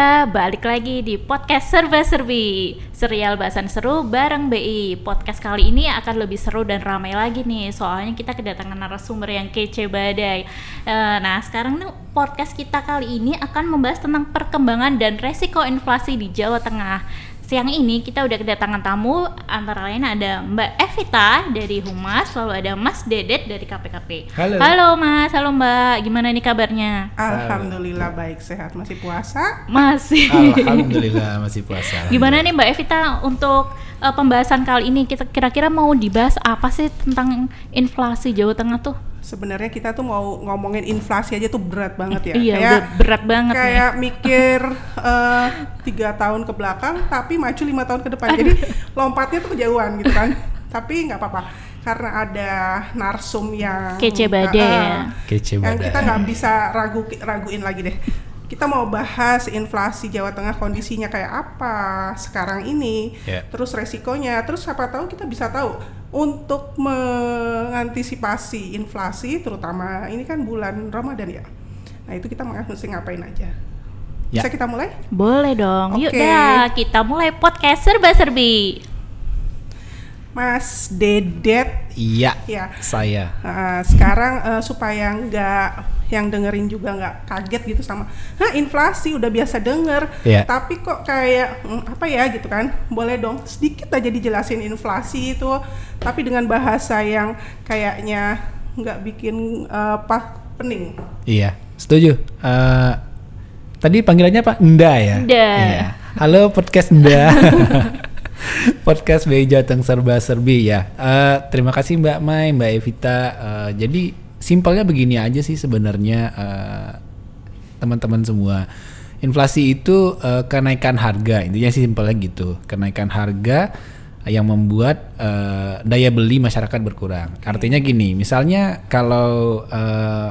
Nda, balik lagi di podcast Serba Serbi. Serial bahasan seru bareng BI Podcast kali ini akan lebih seru dan ramai lagi nih Soalnya kita kedatangan narasumber yang kece badai. Eh, Nah sekarang nih podcast kita kali ini akan membahas tentang perkembangan dan resiko inflasi di Jawa Tengah Siang ini kita udah kedatangan tamu antara lain ada Mbak Evita dari Humas Lalu ada Mas Dedet dari KPKP Halo. Halo Mas, halo Mbak, gimana nih kabarnya? Alhamdulillah baik sehat masih puasa. Masih Alhamdulillah masih puasa. Gimana nih Mbak Evita untuk uh, pembahasan kali ini kita kira-kira mau dibahas apa sih tentang inflasi Jawa Tengah tuh? Sebenarnya kita tuh mau ngomongin inflasi aja tuh berat banget ya. Iya, kayak udah berat banget nih. kayak mikir eh, tiga tahun ke belakang tapi maju lima tahun ke depan. Jadi lompatnya tuh kejauhan gitu kan. tapi nggak apa-apa karena ada narsum yang Kece badai ya. Kece yang badai. kita nggak bisa ragu raguin lagi deh. Kita mau bahas inflasi Jawa Tengah kondisinya kayak apa sekarang ini, Ya. terus resikonya, terus siapa tahu kita bisa tahu untuk mengantisipasi inflasi, terutama ini kan bulan Ramadan ya. Nah itu kita mesti ngapain aja? Ya. Bisa kita mulai? Boleh dong. Yuk Oke. dah, kita mulai podcast serba-serbi. Mas Dedet, Iya. ya. Saya. Uh, sekarang uh, supaya nggak yang dengerin juga nggak kaget gitu sama, nah inflasi udah biasa denger, Iya. tapi kok kayak hmm, apa ya gitu kan? Boleh dong sedikit aja dijelasin inflasi itu, tapi dengan bahasa yang kayaknya nggak bikin uh, apa pening. Iya. Setuju. Eh, tadi panggilannya Pak Nda ya? Nda. Iya. Halo podcast Nda. podcast BI Jateng Serba Serbi ya. Eh, terima kasih Mbak Mai, Mbak Evita. Eh, jadi simpelnya begini aja sih sebenarnya eh, teman-teman semua. Inflasi itu eh, kenaikan harga, intinya sih simpelnya gitu. Kenaikan harga yang membuat eh, daya beli masyarakat berkurang. Artinya gini, misalnya kalau eh,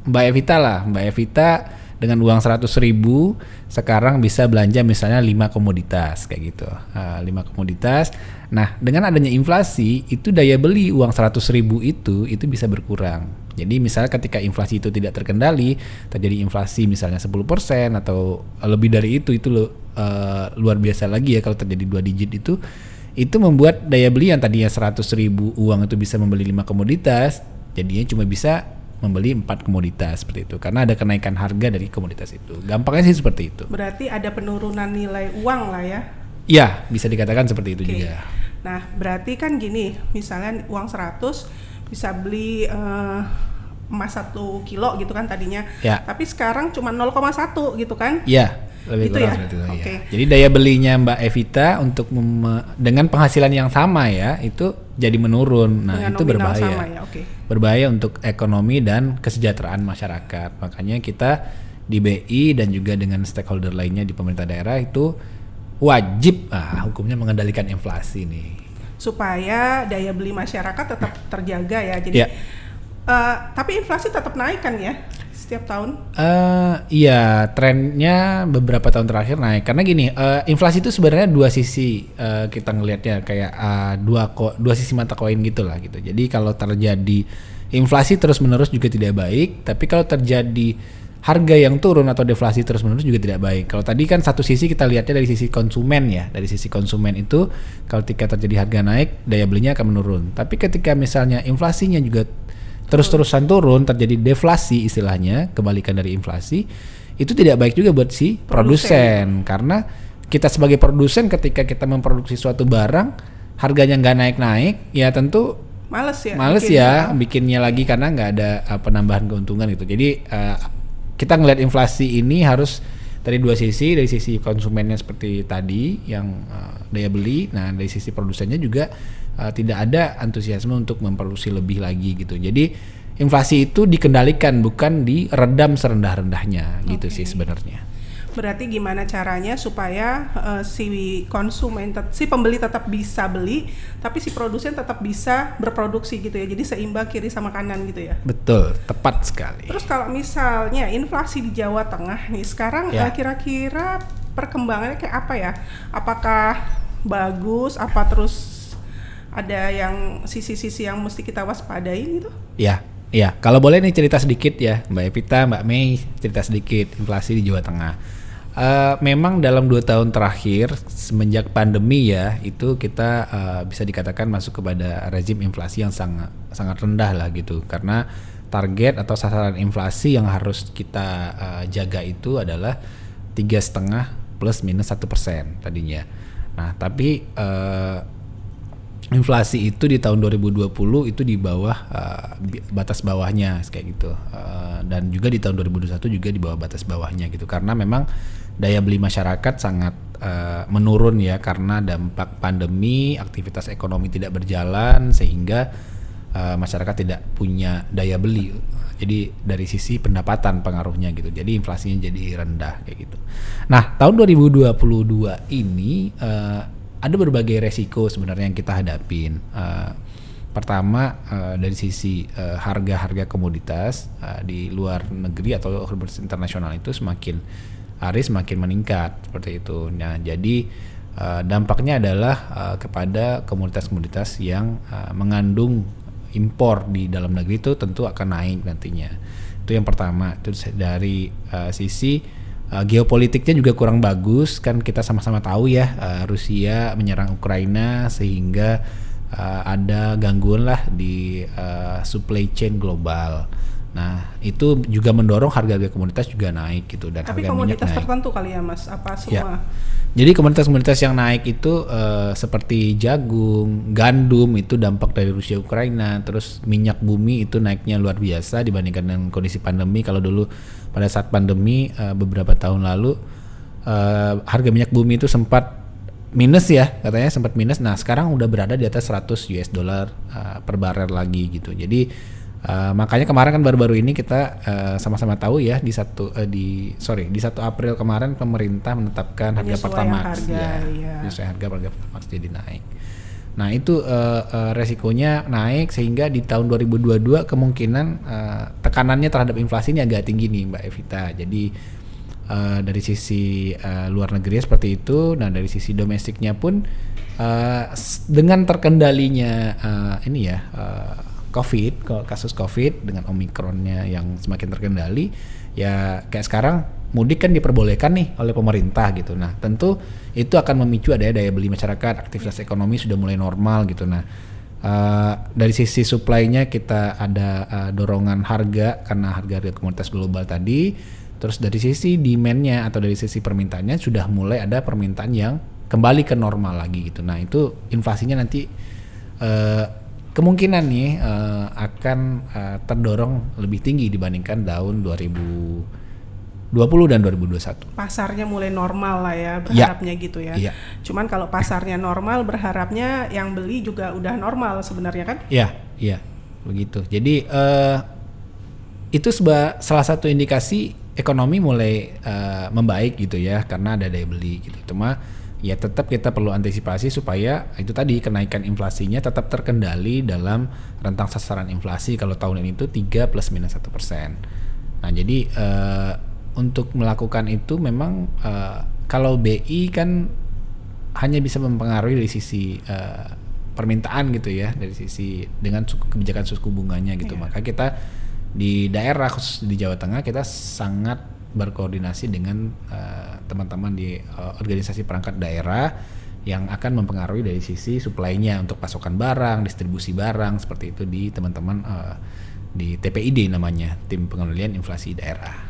Mbak Evita lah, Mbak Evita dengan uang 100.000 ribu sekarang bisa belanja misalnya 5 komoditas kayak gitu, Eh, 5 komoditas. Nah dengan adanya inflasi itu daya beli uang 100.000 ribu itu itu bisa berkurang. Jadi misalnya ketika inflasi itu tidak terkendali, terjadi inflasi misalnya 10% atau lebih dari itu itu lo, eh, luar biasa lagi ya kalau terjadi dua digit itu itu membuat daya beli yang tadinya 100.000 ribu uang itu bisa membeli 5 komoditas jadinya cuma bisa membeli empat komoditas seperti itu karena ada kenaikan harga dari komoditas itu gampangnya sih seperti itu Berarti ada penurunan nilai uang lah ya. ya bisa dikatakan seperti itu Oke. juga Nah, berarti kan gini, misalnya uang 100 bisa beli eh, emas 1 kilo gitu kan tadinya. Ya. Tapi sekarang cuma 0,1 gitu kan? ya lebih Gitu kurang ya? seperti itu ya. Oke. jadi daya belinya Mbak Evita untuk dengan penghasilan yang sama ya itu jadi menurun nah Dengan itu berbahaya sama ya, oke. berbahaya untuk ekonomi dan kesejahteraan masyarakat. Makanya kita di BI dan juga dengan stakeholder lainnya di pemerintah daerah itu wajib ah, hukumnya mengendalikan inflasi nih. Supaya daya beli masyarakat tetap terjaga ya. Jadi Ya. eh, tapi inflasi tetap naik kan ya setiap tahun? Eh iya, trennya beberapa tahun terakhir naik karena gini, eh, inflasi itu sebenarnya dua sisi eh, kita ngelihatnya kayak eh, dua ko dua sisi mata koin gitu lah gitu. Jadi kalau terjadi inflasi terus-menerus juga tidak baik, tapi kalau terjadi harga yang turun atau deflasi terus-menerus juga tidak baik. Kalau tadi kan satu sisi kita lihatnya dari sisi konsumen ya, dari sisi konsumen itu kalau ketika terjadi harga naik, daya belinya akan menurun. Tapi ketika misalnya inflasinya juga terus-terusan turun terjadi deflasi istilahnya kebalikan dari inflasi itu tidak baik juga buat si produsen karena kita sebagai produsen ketika kita memproduksi suatu barang harganya nggak naik-naik ya tentu Males ya? males bikinnya. ya bikinnya lagi karena nggak ada uh, penambahan keuntungan gitu jadi uh, kita ngelihat inflasi ini harus dari dua sisi dari sisi konsumennya seperti tadi yang uh, daya beli nah dari sisi produsennya juga uh, tidak ada antusiasme untuk memproduksi lebih lagi gitu jadi inflasi itu dikendalikan bukan diredam serendah-rendahnya gitu sih sebenarnya Berarti gimana caranya supaya eh, si konsumen, si pembeli tetap bisa beli, tapi si produsen tetap bisa berproduksi gitu ya. Jadi seimbang kiri sama kanan gitu ya. betul tepat sekali Terus kalau misalnya inflasi di Jawa Tengah nih sekarang Ya. eh, kira-kira perkembangannya kayak apa ya? Apakah bagus? Apa terus ada yang sisi-sisi yang mesti kita waspadain gitu? Ya, ya. Kalau boleh nih cerita sedikit ya, Mbak Evita, Mbak Mei, cerita sedikit inflasi di Jawa Tengah. Uh, memang dalam dua tahun terakhir semenjak pandemi ya itu kita uh, bisa dikatakan masuk kepada rezim inflasi yang sangat sangat rendah lah gitu karena target atau sasaran inflasi yang harus kita uh, jaga itu adalah tiga setengah plus minus satu persen tadinya. Nah tapi uh, inflasi itu di tahun 2020 itu di bawah uh, batas bawahnya kayak gitu uh, dan juga di tahun 2021 juga di bawah batas bawahnya gitu karena memang daya beli masyarakat sangat uh, menurun ya karena dampak pandemi, aktivitas ekonomi tidak berjalan sehingga uh, masyarakat tidak punya daya beli. Jadi dari sisi pendapatan pengaruhnya gitu. Jadi inflasinya jadi rendah kayak gitu. Nah, tahun 2022 ini uh, ada berbagai resiko sebenarnya yang kita hadapin. Uh, pertama uh, dari sisi harga-harga uh, komoditas uh, di luar negeri atau internasional itu semakin hari semakin meningkat seperti itu. Nah, jadi uh, dampaknya adalah uh, kepada komoditas-komoditas yang uh, mengandung impor di dalam negeri itu tentu akan naik nantinya. Itu yang pertama. Itu dari uh, sisi uh, geopolitiknya juga kurang bagus kan kita sama-sama tahu ya uh, Rusia menyerang Ukraina sehingga uh, ada gangguan lah di uh, supply chain global. Nah, itu juga mendorong harga-harga komoditas juga naik gitu dan Tapi harga komoditas minyak naik. tertentu kali ya, Mas? Apa Ya. semua? Jadi komoditas-komoditas yang naik itu eh, seperti jagung, gandum itu dampak dari Rusia Ukraina, terus minyak bumi itu naiknya luar biasa dibandingkan dengan kondisi pandemi. Kalau dulu pada saat pandemi eh, beberapa tahun lalu eh, harga minyak bumi itu sempat minus ya katanya sempat minus. Nah sekarang udah berada di atas 100 US dollar eh, per barel lagi gitu. Jadi Uh, makanya kemarin kan baru-baru ini kita uh, sama-sama tahu ya di satu uh, di sorry di satu April kemarin pemerintah menetapkan harga Pertamax harga, ya, harga harga Pertamax jadi naik. Nah itu uh, uh, resikonya naik sehingga di tahun 2022 kemungkinan uh, tekanannya terhadap inflasi ini agak tinggi nih Mbak Evita. Jadi uh, dari sisi uh, luar negeri seperti itu, nah dari sisi domestiknya pun uh, dengan terkendalinya uh, ini ya. Uh, COVID, kasus COVID dengan omikronnya yang semakin terkendali, ya kayak sekarang mudik kan diperbolehkan nih oleh pemerintah gitu. Nah tentu itu akan memicu ada daya beli masyarakat, aktivitas ekonomi sudah mulai normal gitu. Nah eh, dari sisi supply-nya kita ada eh, dorongan harga karena harga-harga komoditas global tadi. Terus dari sisi demand-nya atau dari sisi permintaannya sudah mulai ada permintaan yang kembali ke normal lagi gitu. Nah itu inflasinya nanti eh, kemungkinan nih eh, akan eh, terdorong lebih tinggi dibandingkan tahun 2020 dan 2021. Pasarnya mulai normal lah ya, berharapnya gitu ya. Iya. Cuman kalau pasarnya normal, berharapnya yang beli juga udah normal sebenarnya kan? Iya, iya, begitu. Jadi eh, itu seba- salah satu indikasi ekonomi mulai eh, membaik gitu ya, karena ada daya beli gitu. Cuma ya tetap kita perlu antisipasi supaya itu tadi kenaikan inflasinya tetap terkendali dalam rentang sasaran inflasi kalau tahun ini itu 3 plus minus satu persen. Nah jadi eh, untuk melakukan itu memang eh, kalau BI kan hanya bisa mempengaruhi dari sisi eh, permintaan gitu ya dari sisi dengan suku, kebijakan suku bunganya gitu Iya. maka kita di daerah khusus di Jawa Tengah kita sangat berkoordinasi dengan eh, teman-teman di eh, organisasi perangkat daerah yang akan mempengaruhi dari sisi supply-nya untuk pasokan barang, distribusi barang seperti itu di teman-teman eh, di TPID namanya tim pengendalian inflasi daerah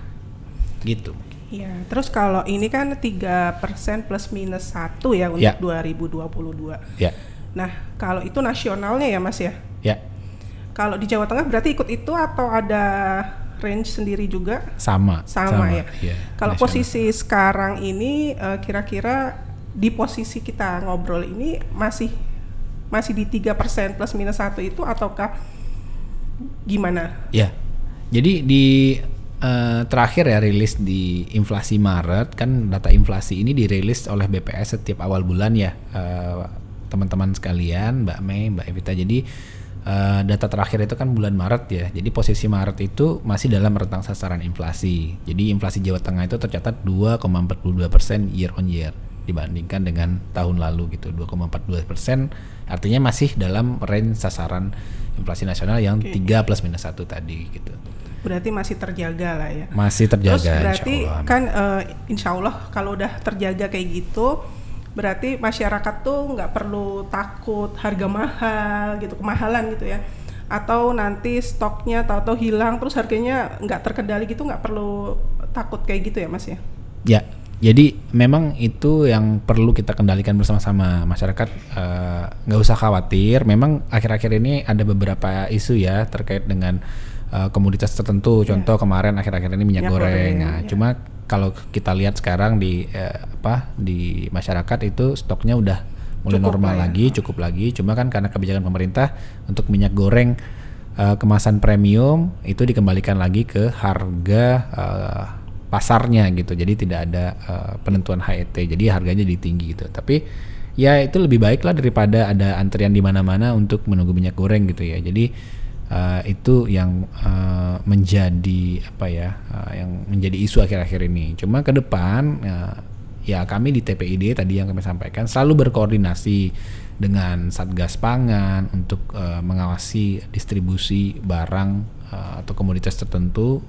gitu Iya. Terus kalau ini kan 3% plus minus 1 ya untuk Ya. 2022. ya Nah, kalau itu nasionalnya ya Mas ya? ya Kalau di Jawa Tengah berarti ikut itu atau ada range sendiri juga? sama Sama, ya. iya, Kalau nasional. posisi sekarang ini eh, kira-kira di posisi kita ngobrol ini masih masih di 3% plus minus 1 itu ataukah gimana? Ya, jadi di eh, terakhir ya rilis di inflasi Maret kan data inflasi ini dirilis oleh BPS setiap awal bulan ya eh, teman-teman sekalian, Mbak Mei, Mbak Evita. Jadi eh, data terakhir itu kan bulan Maret ya. Jadi posisi Maret itu masih dalam rentang sasaran inflasi. Jadi inflasi Jawa Tengah itu tercatat 2,42 persen year on year dibandingkan dengan tahun lalu gitu 2,42 persen artinya masih dalam range sasaran inflasi nasional yang Oke. 3 plus minus satu tadi gitu. Berarti masih terjaga lah ya. Masih terjaga. Terus berarti insya Allah. kan eh, insya Allah kalau udah terjaga kayak gitu, berarti masyarakat tuh nggak perlu takut harga mahal gitu, kemahalan gitu ya. Atau nanti stoknya tahu-tahu hilang terus harganya nggak terkendali gitu, nggak perlu takut kayak gitu ya mas ya? Ya, jadi memang itu yang perlu kita kendalikan bersama-sama masyarakat. eh, nggak usah khawatir. Memang akhir-akhir ini ada beberapa isu ya terkait dengan eh, komoditas tertentu. Contoh kemarin akhir-akhir ini minyak, Minyak goreng. goreng, Nah, ya. cuma kalau kita lihat sekarang di eh, apa di masyarakat itu stoknya udah mulai Cukup normal lah ya. lagi, cukup lagi. Cuma kan karena kebijakan pemerintah untuk minyak goreng eh, kemasan premium itu dikembalikan lagi ke harga eh, pasarnya gitu. Jadi tidak ada eh, penentuan HET. Jadi harganya jadi tinggi gitu. Tapi ya itu lebih baik lah daripada ada antrian di mana-mana untuk menunggu minyak goreng gitu ya. Jadi eh, itu yang eh, menjadi apa ya? eh, yang menjadi isu akhir-akhir ini. Cuma ke depan eh, ya kami di TPID tadi yang kami sampaikan selalu berkoordinasi dengan Satgas Pangan untuk eh, mengawasi distribusi barang eh, atau komoditas tertentu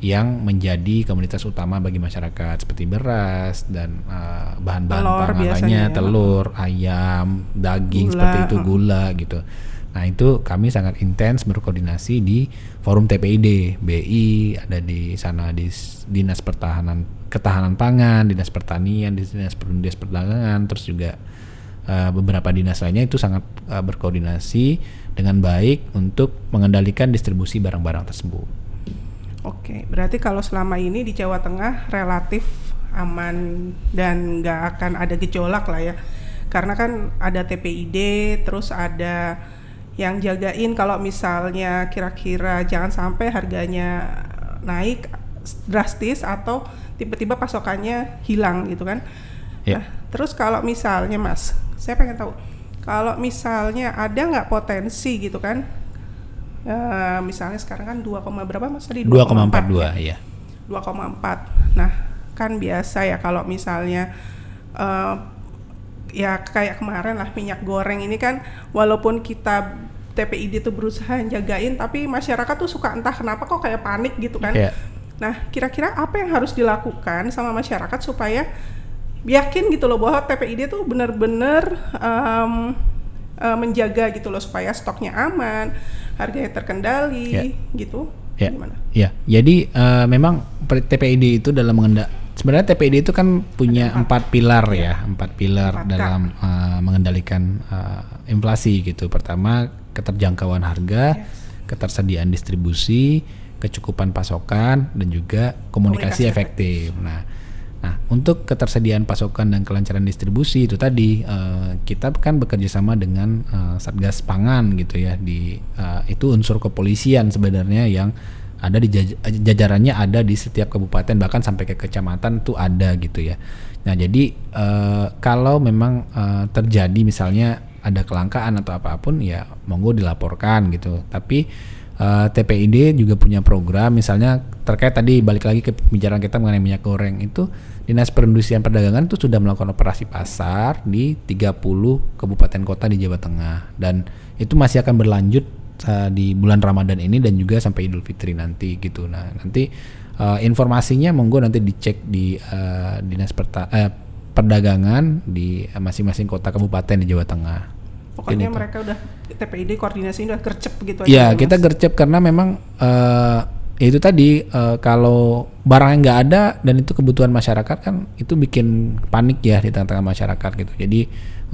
yang menjadi komoditas utama bagi masyarakat seperti beras dan eh, bahan-bahan pangan lainnya, ya. telur, ayam, daging Gula, seperti itu, gula gitu. Nah itu kami sangat intens berkoordinasi di forum TPID, BI ada di sana di dinas pertahanan ketahanan pangan, dinas pertanian, di dinas per- dinas perdagangan, terus juga eh, beberapa dinas lainnya itu sangat eh, berkoordinasi dengan baik untuk mengendalikan distribusi barang-barang tersebut. Oke, berarti kalau selama ini di Jawa Tengah relatif aman dan nggak akan ada gejolak lah ya. Karena kan ada TPID, terus ada yang jagain kalau misalnya kira-kira jangan sampai harganya naik drastis atau tiba-tiba pasokannya hilang gitu kan. Ya. Nah, terus kalau misalnya Mas, saya pengen tahu kalau misalnya ada nggak potensi gitu kan Eh, misalnya sekarang kan 2, koma berapa mas tadi 2,42 ya. 2,4 nah kan biasa ya kalau misalnya eh, ya kayak kemarin lah minyak goreng ini kan walaupun kita TPID itu berusaha jagain tapi masyarakat tuh suka entah kenapa kok kayak panik gitu kan Iya. nah kira-kira apa yang harus dilakukan sama masyarakat supaya yakin gitu loh bahwa TPID tuh benar-benar em, eh, menjaga gitu loh supaya stoknya aman harganya terkendali Ya. gitu Ya, gimana ya. Jadi eh, memang TPID itu dalam mengendak sebenarnya TPID itu kan punya empat pilar ya, empat pilar Empat dalam eh, mengendalikan eh, inflasi gitu. Pertama keterjangkauan harga, ketersediaan distribusi, kecukupan pasokan, dan juga komunikasi, Komunikasi efektif. Nah, nah untuk ketersediaan pasokan dan kelancaran distribusi itu tadi eh, kita kan bekerja sama dengan eh, Satgas Pangan gitu ya di eh, itu unsur kepolisian sebenarnya yang ada di jaj- jajarannya ada di setiap kabupaten bahkan sampai ke kecamatan tuh ada gitu ya. Nah jadi eh, kalau memang eh, terjadi misalnya ada kelangkaan atau apa pun ya monggo dilaporkan gitu. Tapi eh, TPID juga punya program misalnya terkait tadi balik lagi ke pembicaraan kita mengenai minyak goreng itu Dinas Perindustrian Perdagangan itu sudah melakukan operasi pasar di 30 kabupaten kota di Jawa Tengah dan itu masih akan berlanjut uh, di bulan Ramadan ini dan juga sampai Idul Fitri nanti gitu. Nah, nanti uh, informasinya monggo nanti dicek di uh, Dinas Perta eh, Perdagangan di uh, masing-masing kota kabupaten di Jawa Tengah. Pokoknya Ini tuh. mereka udah TPID koordinasi udah gercep gitu Iya, ya, kita Mas? gercep karena memang eh, ya itu tadi eh, kalau barangnya nggak ada dan itu kebutuhan masyarakat kan itu bikin panik ya di tengah-tengah masyarakat gitu. Jadi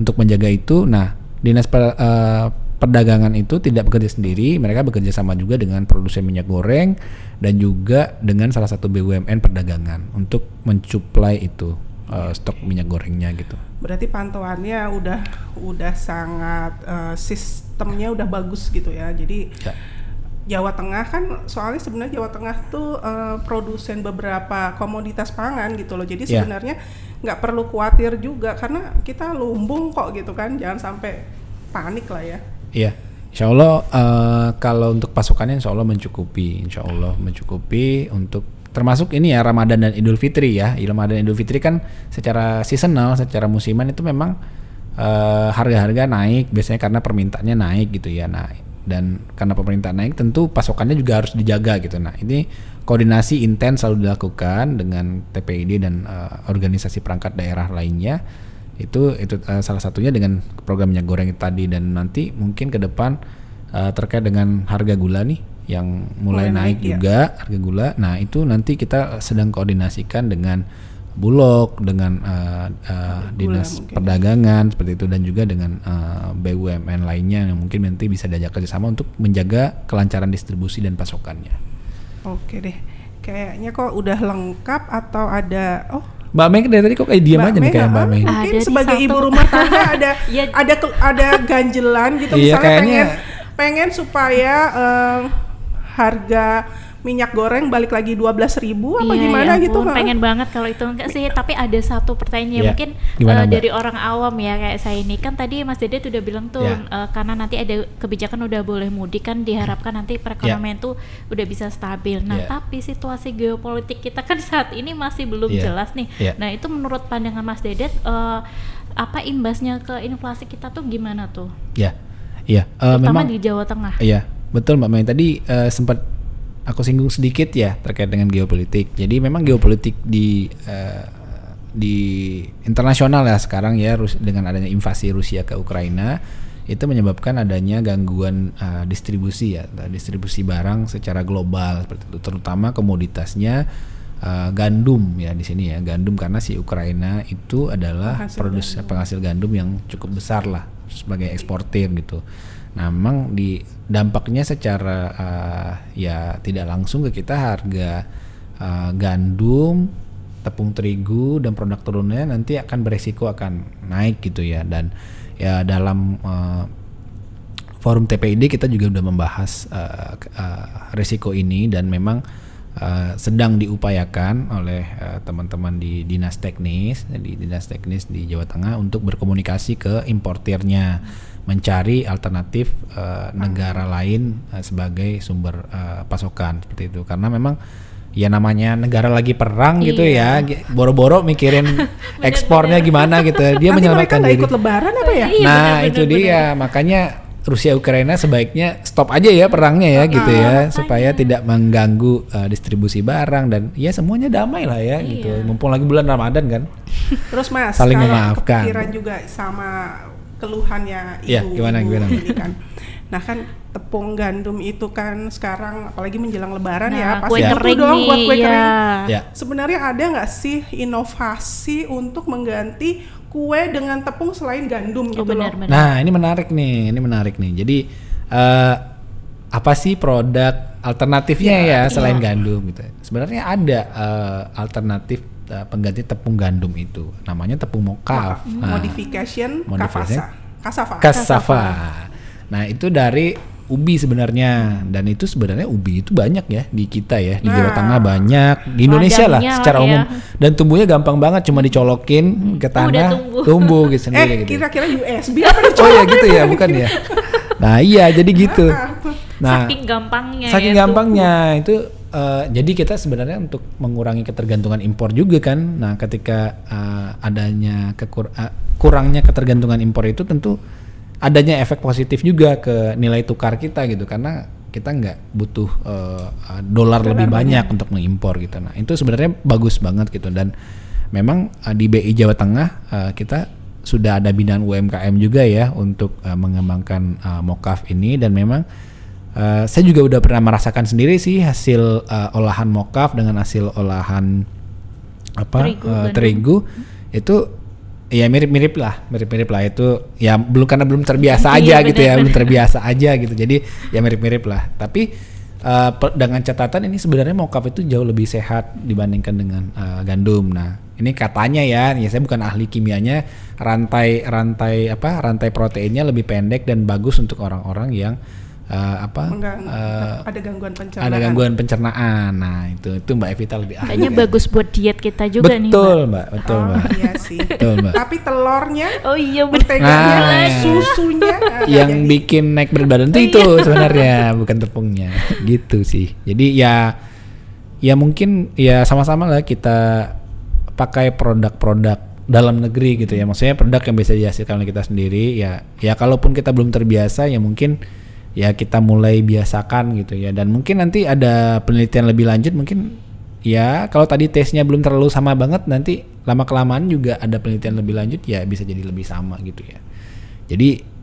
untuk menjaga itu, nah dinas per- eh, perdagangan itu tidak bekerja sendiri, mereka bekerja sama juga dengan produsen minyak goreng dan juga dengan salah satu BUMN perdagangan untuk mensuplai itu eh, stok minyak gorengnya gitu. Berarti pantauannya udah udah sangat eh, sistemnya udah bagus gitu ya. Jadi Ya. Jawa Tengah kan soalnya sebenarnya Jawa Tengah tuh eh, produsen beberapa komoditas pangan gitu loh. Jadi Ya. sebenarnya nggak perlu khawatir juga karena kita lumbung kok gitu kan. Jangan sampai panik lah ya. Iya, Insya Allah eh, kalau untuk pasokannya Insya Allah mencukupi, Insya Allah mencukupi untuk termasuk ini ya Ramadan dan Idul Fitri ya. Ramadan dan Idul Fitri kan secara seasonal, secara musiman itu memang eh, harga-harga naik biasanya karena permintaannya naik gitu ya. Nah dan karena pemerintah naik tentu pasokannya juga harus dijaga gitu. Nah, ini koordinasi intens selalu dilakukan dengan TPID dan uh, organisasi perangkat daerah lainnya. Itu itu uh, salah satunya dengan program minyak goreng tadi dan nanti mungkin ke depan uh, terkait dengan harga gula nih yang mulai, Mulai naik, naik, ya. juga harga gula. Nah, itu nanti kita sedang koordinasikan dengan Bulog dengan uh, uh, dinas mungkin. perdagangan seperti itu dan juga dengan uh, BUMN lainnya yang mungkin nanti bisa diajak kerjasama untuk menjaga kelancaran distribusi dan pasokannya. Oke deh. Kayaknya kok udah lengkap atau ada oh Mbak Mei dari tadi kok kayak diam Mbak aja nih kayak Mbak Mei. Mungkin Ada sebagai ibu rumah tangga ada Iya. ada ke- ada ganjelan gitu Iya, misalnya kayaknya- pengen pengen supaya eh, harga minyak goreng balik lagi 12.000 ribu apa Iya, gimana ya gitu ampun, pengen banget kalau itu enggak sih tapi ada satu pertanyaan Iya. mungkin Gimana, eh, Mbak? dari orang awam ya kayak saya ini kan tadi Mas Dedet udah bilang tuh Iya. eh, karena nanti ada kebijakan udah boleh mudik kan diharapkan nanti perekonomian tuh udah bisa stabil nah Iya. tapi situasi geopolitik kita kan saat ini masih belum Iya. jelas nih Iya. nah itu menurut pandangan Mas Dedet eh, apa imbasnya ke inflasi kita tuh gimana tuh Ya, iya. Eh, terutama memang di Jawa Tengah Iya, betul Mbak Mei. Tadi eh, sempat aku singgung sedikit ya terkait dengan geopolitik. Jadi memang geopolitik di eh, di internasional ya sekarang ya Rus- dengan adanya invasi Rusia ke Ukraina itu menyebabkan adanya gangguan eh, distribusi ya, distribusi barang secara global seperti itu, terutama komoditasnya eh, gandum ya di sini ya, gandum karena si Ukraina itu adalah Penghasil produs penghasil gandum yang cukup besar lah sebagai eksportir gitu. Nah, memang di dampaknya secara eh, ya tidak langsung ke kita harga eh, gandum, tepung terigu dan produk turunnya nanti akan beresiko akan naik gitu ya. Dan ya dalam eh, forum TPID kita juga udah membahas ke- eh, risiko ini. Dan memang eh, sedang diupayakan oleh eh, teman-teman di dinas teknis di dinas teknis di Jawa Tengah untuk berkomunikasi ke importirnya mencari alternatif eh, negara lain eh, sebagai sumber eh, pasokan seperti itu karena memang ya namanya negara lagi perang gitu Iya. ya gi- boro-boro mikirin ekspornya gimana gitu dia Nanti menyelamatkan diri ikut lebaran apa ya? Iya, nah benar, itu benar, dia makanya Rusia Ukraina sebaiknya stop aja ya perangnya ya gitu ya makanya. supaya tidak mengganggu uh, distribusi barang dan ya semuanya damai lah ya Iya. gitu mumpung lagi bulan Ramadan kan Terus Mas, Saling memaafkan. kepikiran juga sama keluhannya ibu, Iya, gimana, ibu gimana? ini kan. Nah kan tepung gandum itu kan sekarang apalagi menjelang lebaran Nah, ya kue pasti kering butuh dong buat kue iya. kering. ya Sebenarnya ada nggak sih inovasi untuk mengganti kue dengan tepung selain gandum oh gitu benar loh? benar nah ini menarik nih ini menarik nih jadi uh, apa sih produk alternatifnya ya selain gandum gitu sebenarnya ada uh, alternatif uh, pengganti tepung gandum itu namanya tepung mokaf Nah, Modification Modification. kafasa. Kasava. Kasava. Nah, itu dari ubi sebenarnya dan itu sebenarnya ubi itu banyak ya di kita ya di Jawa Nah. Tengah banyak di Indonesia lah secara ya. umum dan tumbuhnya gampang banget cuma dicolokin ke Udah tanah tumbuh. gitu sendiri Eh, gitu. kira-kira USB apa? Oh ya gitu ya bukan ya. Nah iya jadi gitu. Nah saking gampangnya saking ya, gampangnya itu eh, jadi kita sebenarnya untuk mengurangi ketergantungan impor juga kan. Nah ketika eh, adanya kekur eh, kurangnya ketergantungan impor itu tentu adanya efek positif juga ke nilai tukar kita gitu karena kita nggak butuh eh, dolar lebih banyak untuk mengimpor gitu. Nah itu sebenarnya bagus banget gitu dan memang eh, di BI Jawa Tengah eh, kita sudah ada binaan UMKM juga ya untuk eh, mengembangkan eh, mokaf ini dan memang eh, saya juga udah pernah merasakan sendiri sih hasil eh, olahan mokaf dengan hasil olahan apa Terigu, gandum. terigu. Itu ya mirip-mirip lah mirip-mirip lah. Itu ya belum karena belum terbiasa Iya, aja gitu ya benar-benar. belum terbiasa aja gitu. Jadi ya mirip-mirip lah. Tapi pe- dengan catatan ini sebenarnya mokaf itu jauh lebih sehat dibandingkan dengan eh, gandum. Nah ini katanya ya ya saya bukan ahli kimianya rantai rantai apa rantai proteinnya lebih pendek dan bagus untuk orang-orang yang eh, apa? Menggang- eh, ada gangguan pencernaan. ada gangguan pencernaan. Nah itu itu mbak Evita lebih ahli. Kayaknya bagus buat diet kita juga nih betul Mbak. mbak betul oh, mbak. iya sih. betul mbak. Tapi telurnya, oh iya menteganya, Nah. susunya nah, yang jadi- bikin naik berat badan tuh itu sebenarnya bukan tepungnya. Gitu sih. Jadi ya ya mungkin ya sama-sama lah kita pakai produk-produk dalam negeri gitu ya. Maksudnya produk yang bisa dihasilkan oleh kita sendiri ya ya kalaupun kita belum terbiasa ya mungkin ya kita mulai biasakan gitu ya. Dan mungkin nanti ada penelitian lebih lanjut mungkin ya kalau tadi tesnya belum terlalu sama banget nanti lama kelamaan juga ada penelitian lebih lanjut ya bisa jadi lebih sama gitu ya. Jadi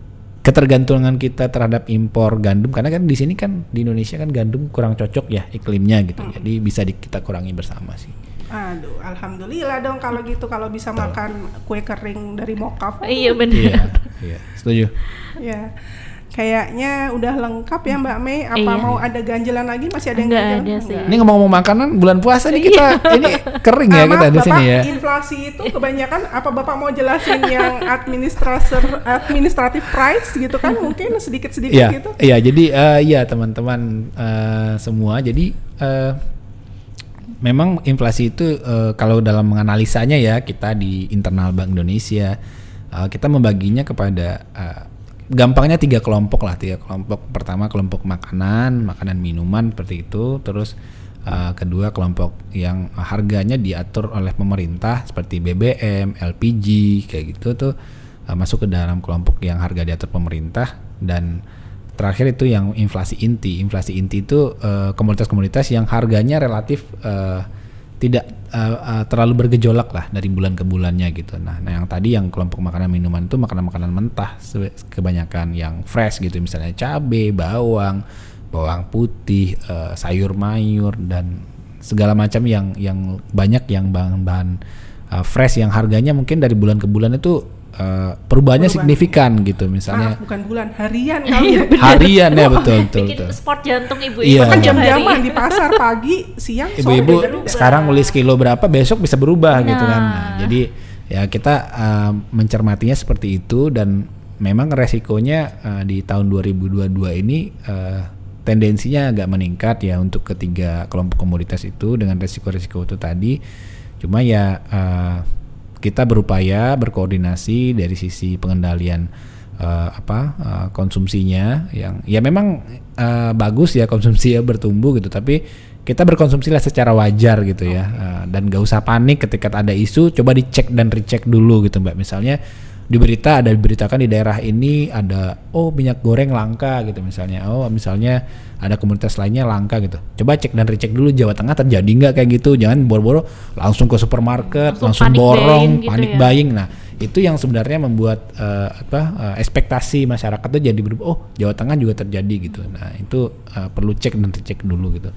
ketergantungan kita terhadap impor gandum karena kan di sini kan di Indonesia kan gandum kurang cocok ya iklimnya gitu. Jadi bisa di, kita kurangi bersama sih. Aduh, alhamdulillah dong kalau gitu kalau bisa makan kue kering dari mokaf. Iya benar. iya iya. Setuju? Ya. Kayaknya udah lengkap ya Mbak Mei. Apa Iya. mau ada ganjelan lagi? Masih ada yang Enggak ganjelan? ada sih. ini ngomong-ngomong makanan bulan puasa nih kita ini kering ya Ah, kita di sini ya Inflasi itu kebanyakan apa Bapak mau jelasin yang administrator administrative price gitu kan? Mungkin sedikit-sedikit Iya, gitu. iya. Jadi eh, iya teman-teman eh, semua. Jadi eh, memang inflasi itu eh, kalau dalam menganalisanya ya kita di internal Bank Indonesia eh, kita membaginya kepada eh, gampangnya tiga kelompok lah. Tiga kelompok. Pertama kelompok makanan, makanan minuman seperti itu. Terus eh, kedua kelompok yang harganya diatur oleh pemerintah seperti BBM, LPG kayak gitu tuh uh, masuk ke dalam kelompok yang harga diatur pemerintah dan terakhir itu yang inflasi inti. Inflasi inti itu uh, komoditas-komoditas yang harganya relatif uh, tidak uh, uh, terlalu bergejolak lah dari bulan ke bulannya gitu. Nah, nah yang tadi yang kelompok makanan minuman itu makanan-makanan mentah kebanyakan yang fresh gitu misalnya cabe, bawang, bawang putih, eh, sayur mayur dan segala macam yang yang banyak yang bahan-bahan eh, fresh yang harganya mungkin dari bulan ke bulan itu eh, perubahannya Perubahan. signifikan gitu misalnya Maaf, bukan bulan, harian kali ya. harian ya betul betul, Bikin betul. sport jantung ibu Iya. Kan Iya. jam-jaman di pasar pagi, siang, sore Ibu-ibu sekarang beli sekilo berapa besok bisa berubah gitu kan. Nah. Nah, jadi ya kita eh, mencermatinya seperti itu dan memang resikonya eh, di tahun 2022 ini eh, tendensinya agak meningkat ya untuk ketiga kelompok komoditas itu dengan resiko-resiko itu tadi. Cuma ya eh, kita berupaya berkoordinasi dari sisi pengendalian eh, apa eh, konsumsinya yang ya memang eh, bagus ya konsumsi ya bertumbuh gitu tapi kita berkonsumsi lah secara wajar gitu ya. Eh, dan gak usah panik ketika ada isu coba dicek dan recheck dulu gitu mbak. Misalnya di berita ada diberitakan di daerah ini ada oh minyak goreng langka gitu misalnya. Oh misalnya ada komunitas lainnya langka gitu. Coba cek dan recheck dulu Jawa Tengah terjadi nggak kayak gitu? Jangan boro-boro langsung ke supermarket Langsung langsung, panic borong buying gitu panik ya. buying. Nah itu yang sebenarnya membuat eh, apa eh, ekspektasi masyarakat tuh jadi berubah. Oh Jawa Tengah juga terjadi gitu. Nah itu eh, perlu cek dan recheck dulu gitu.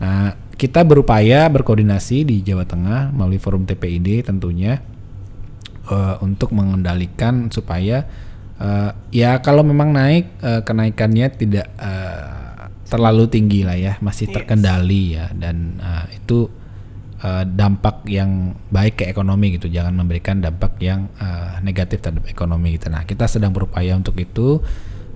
Nah kita berupaya berkoordinasi di Jawa Tengah melalui forum TPID tentunya eh, untuk mengendalikan supaya eh, ya kalau memang naik eh, kenaikannya tidak eh, terlalu tinggi lah ya masih terkendali ya. Dan eh, itu dampak yang baik ke ekonomi gitu. Jangan memberikan dampak yang eh, negatif terhadap ekonomi gitu. Nah kita sedang berupaya untuk itu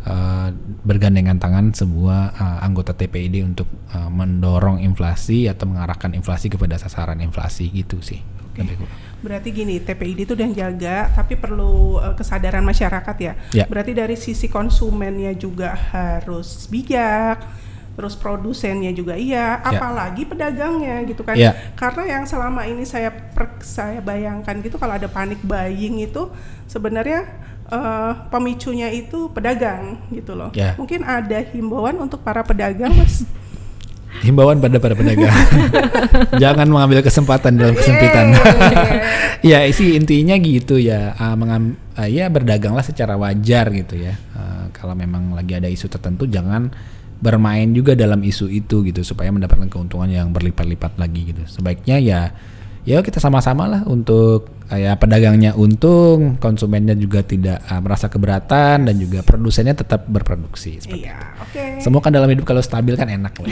eh, bergandengan tangan semua eh, anggota TPID untuk eh, mendorong inflasi atau mengarahkan inflasi kepada sasaran inflasi gitu sih. Lebih kurang. Berarti gini, TPID itu udah jaga, tapi perlu eh, kesadaran masyarakat ya. Ya. Berarti dari sisi konsumennya juga harus bijak, terus produsennya juga iya, Ya. apalagi pedagangnya gitu kan. Ya. Karena yang selama ini saya per- saya bayangkan gitu kalau ada panik buying itu sebenarnya eh, pemicunya itu pedagang gitu loh. Ya. Mungkin ada himbauan untuk para pedagang, Mas. himbauan pada para pedagang jangan mengambil kesempatan dalam kesempitan. Ya isi intinya gitu ya. Ah, mengam, ah, ya berdaganglah secara wajar gitu ya. Ah, kalau memang lagi ada isu tertentu jangan bermain juga dalam isu itu gitu supaya mendapatkan keuntungan yang berlipat-lipat lagi gitu. Sebaiknya ya ya kita sama-sama lah untuk ya pedagangnya untung konsumennya juga tidak ah, merasa keberatan dan juga produsennya tetap berproduksi seperti Iya, oke. semua kan dalam hidup kalau stabil kan enak lah.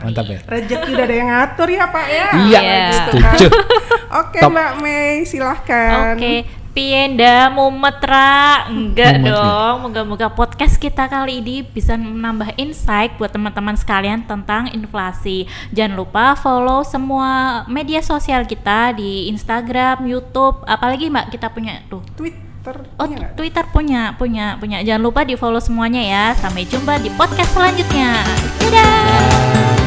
Mantap ya. Rezeki udah ada yang ngatur ya Pak ya. Iya, Iya. setuju. Oke Top. Mbak Mei, silahkan. Oke, Pienda Mumetra enggak Mumet, dong. Moga-moga podcast kita kali ini bisa menambah insight buat teman-teman sekalian tentang inflasi. Jangan lupa follow semua media sosial kita di Instagram, YouTube, apalagi Mbak kita punya tuh. Twitter. Oh, punya? Twitter punya, punya, punya. Jangan lupa di follow semuanya ya. Sampai jumpa di podcast selanjutnya. Dadah.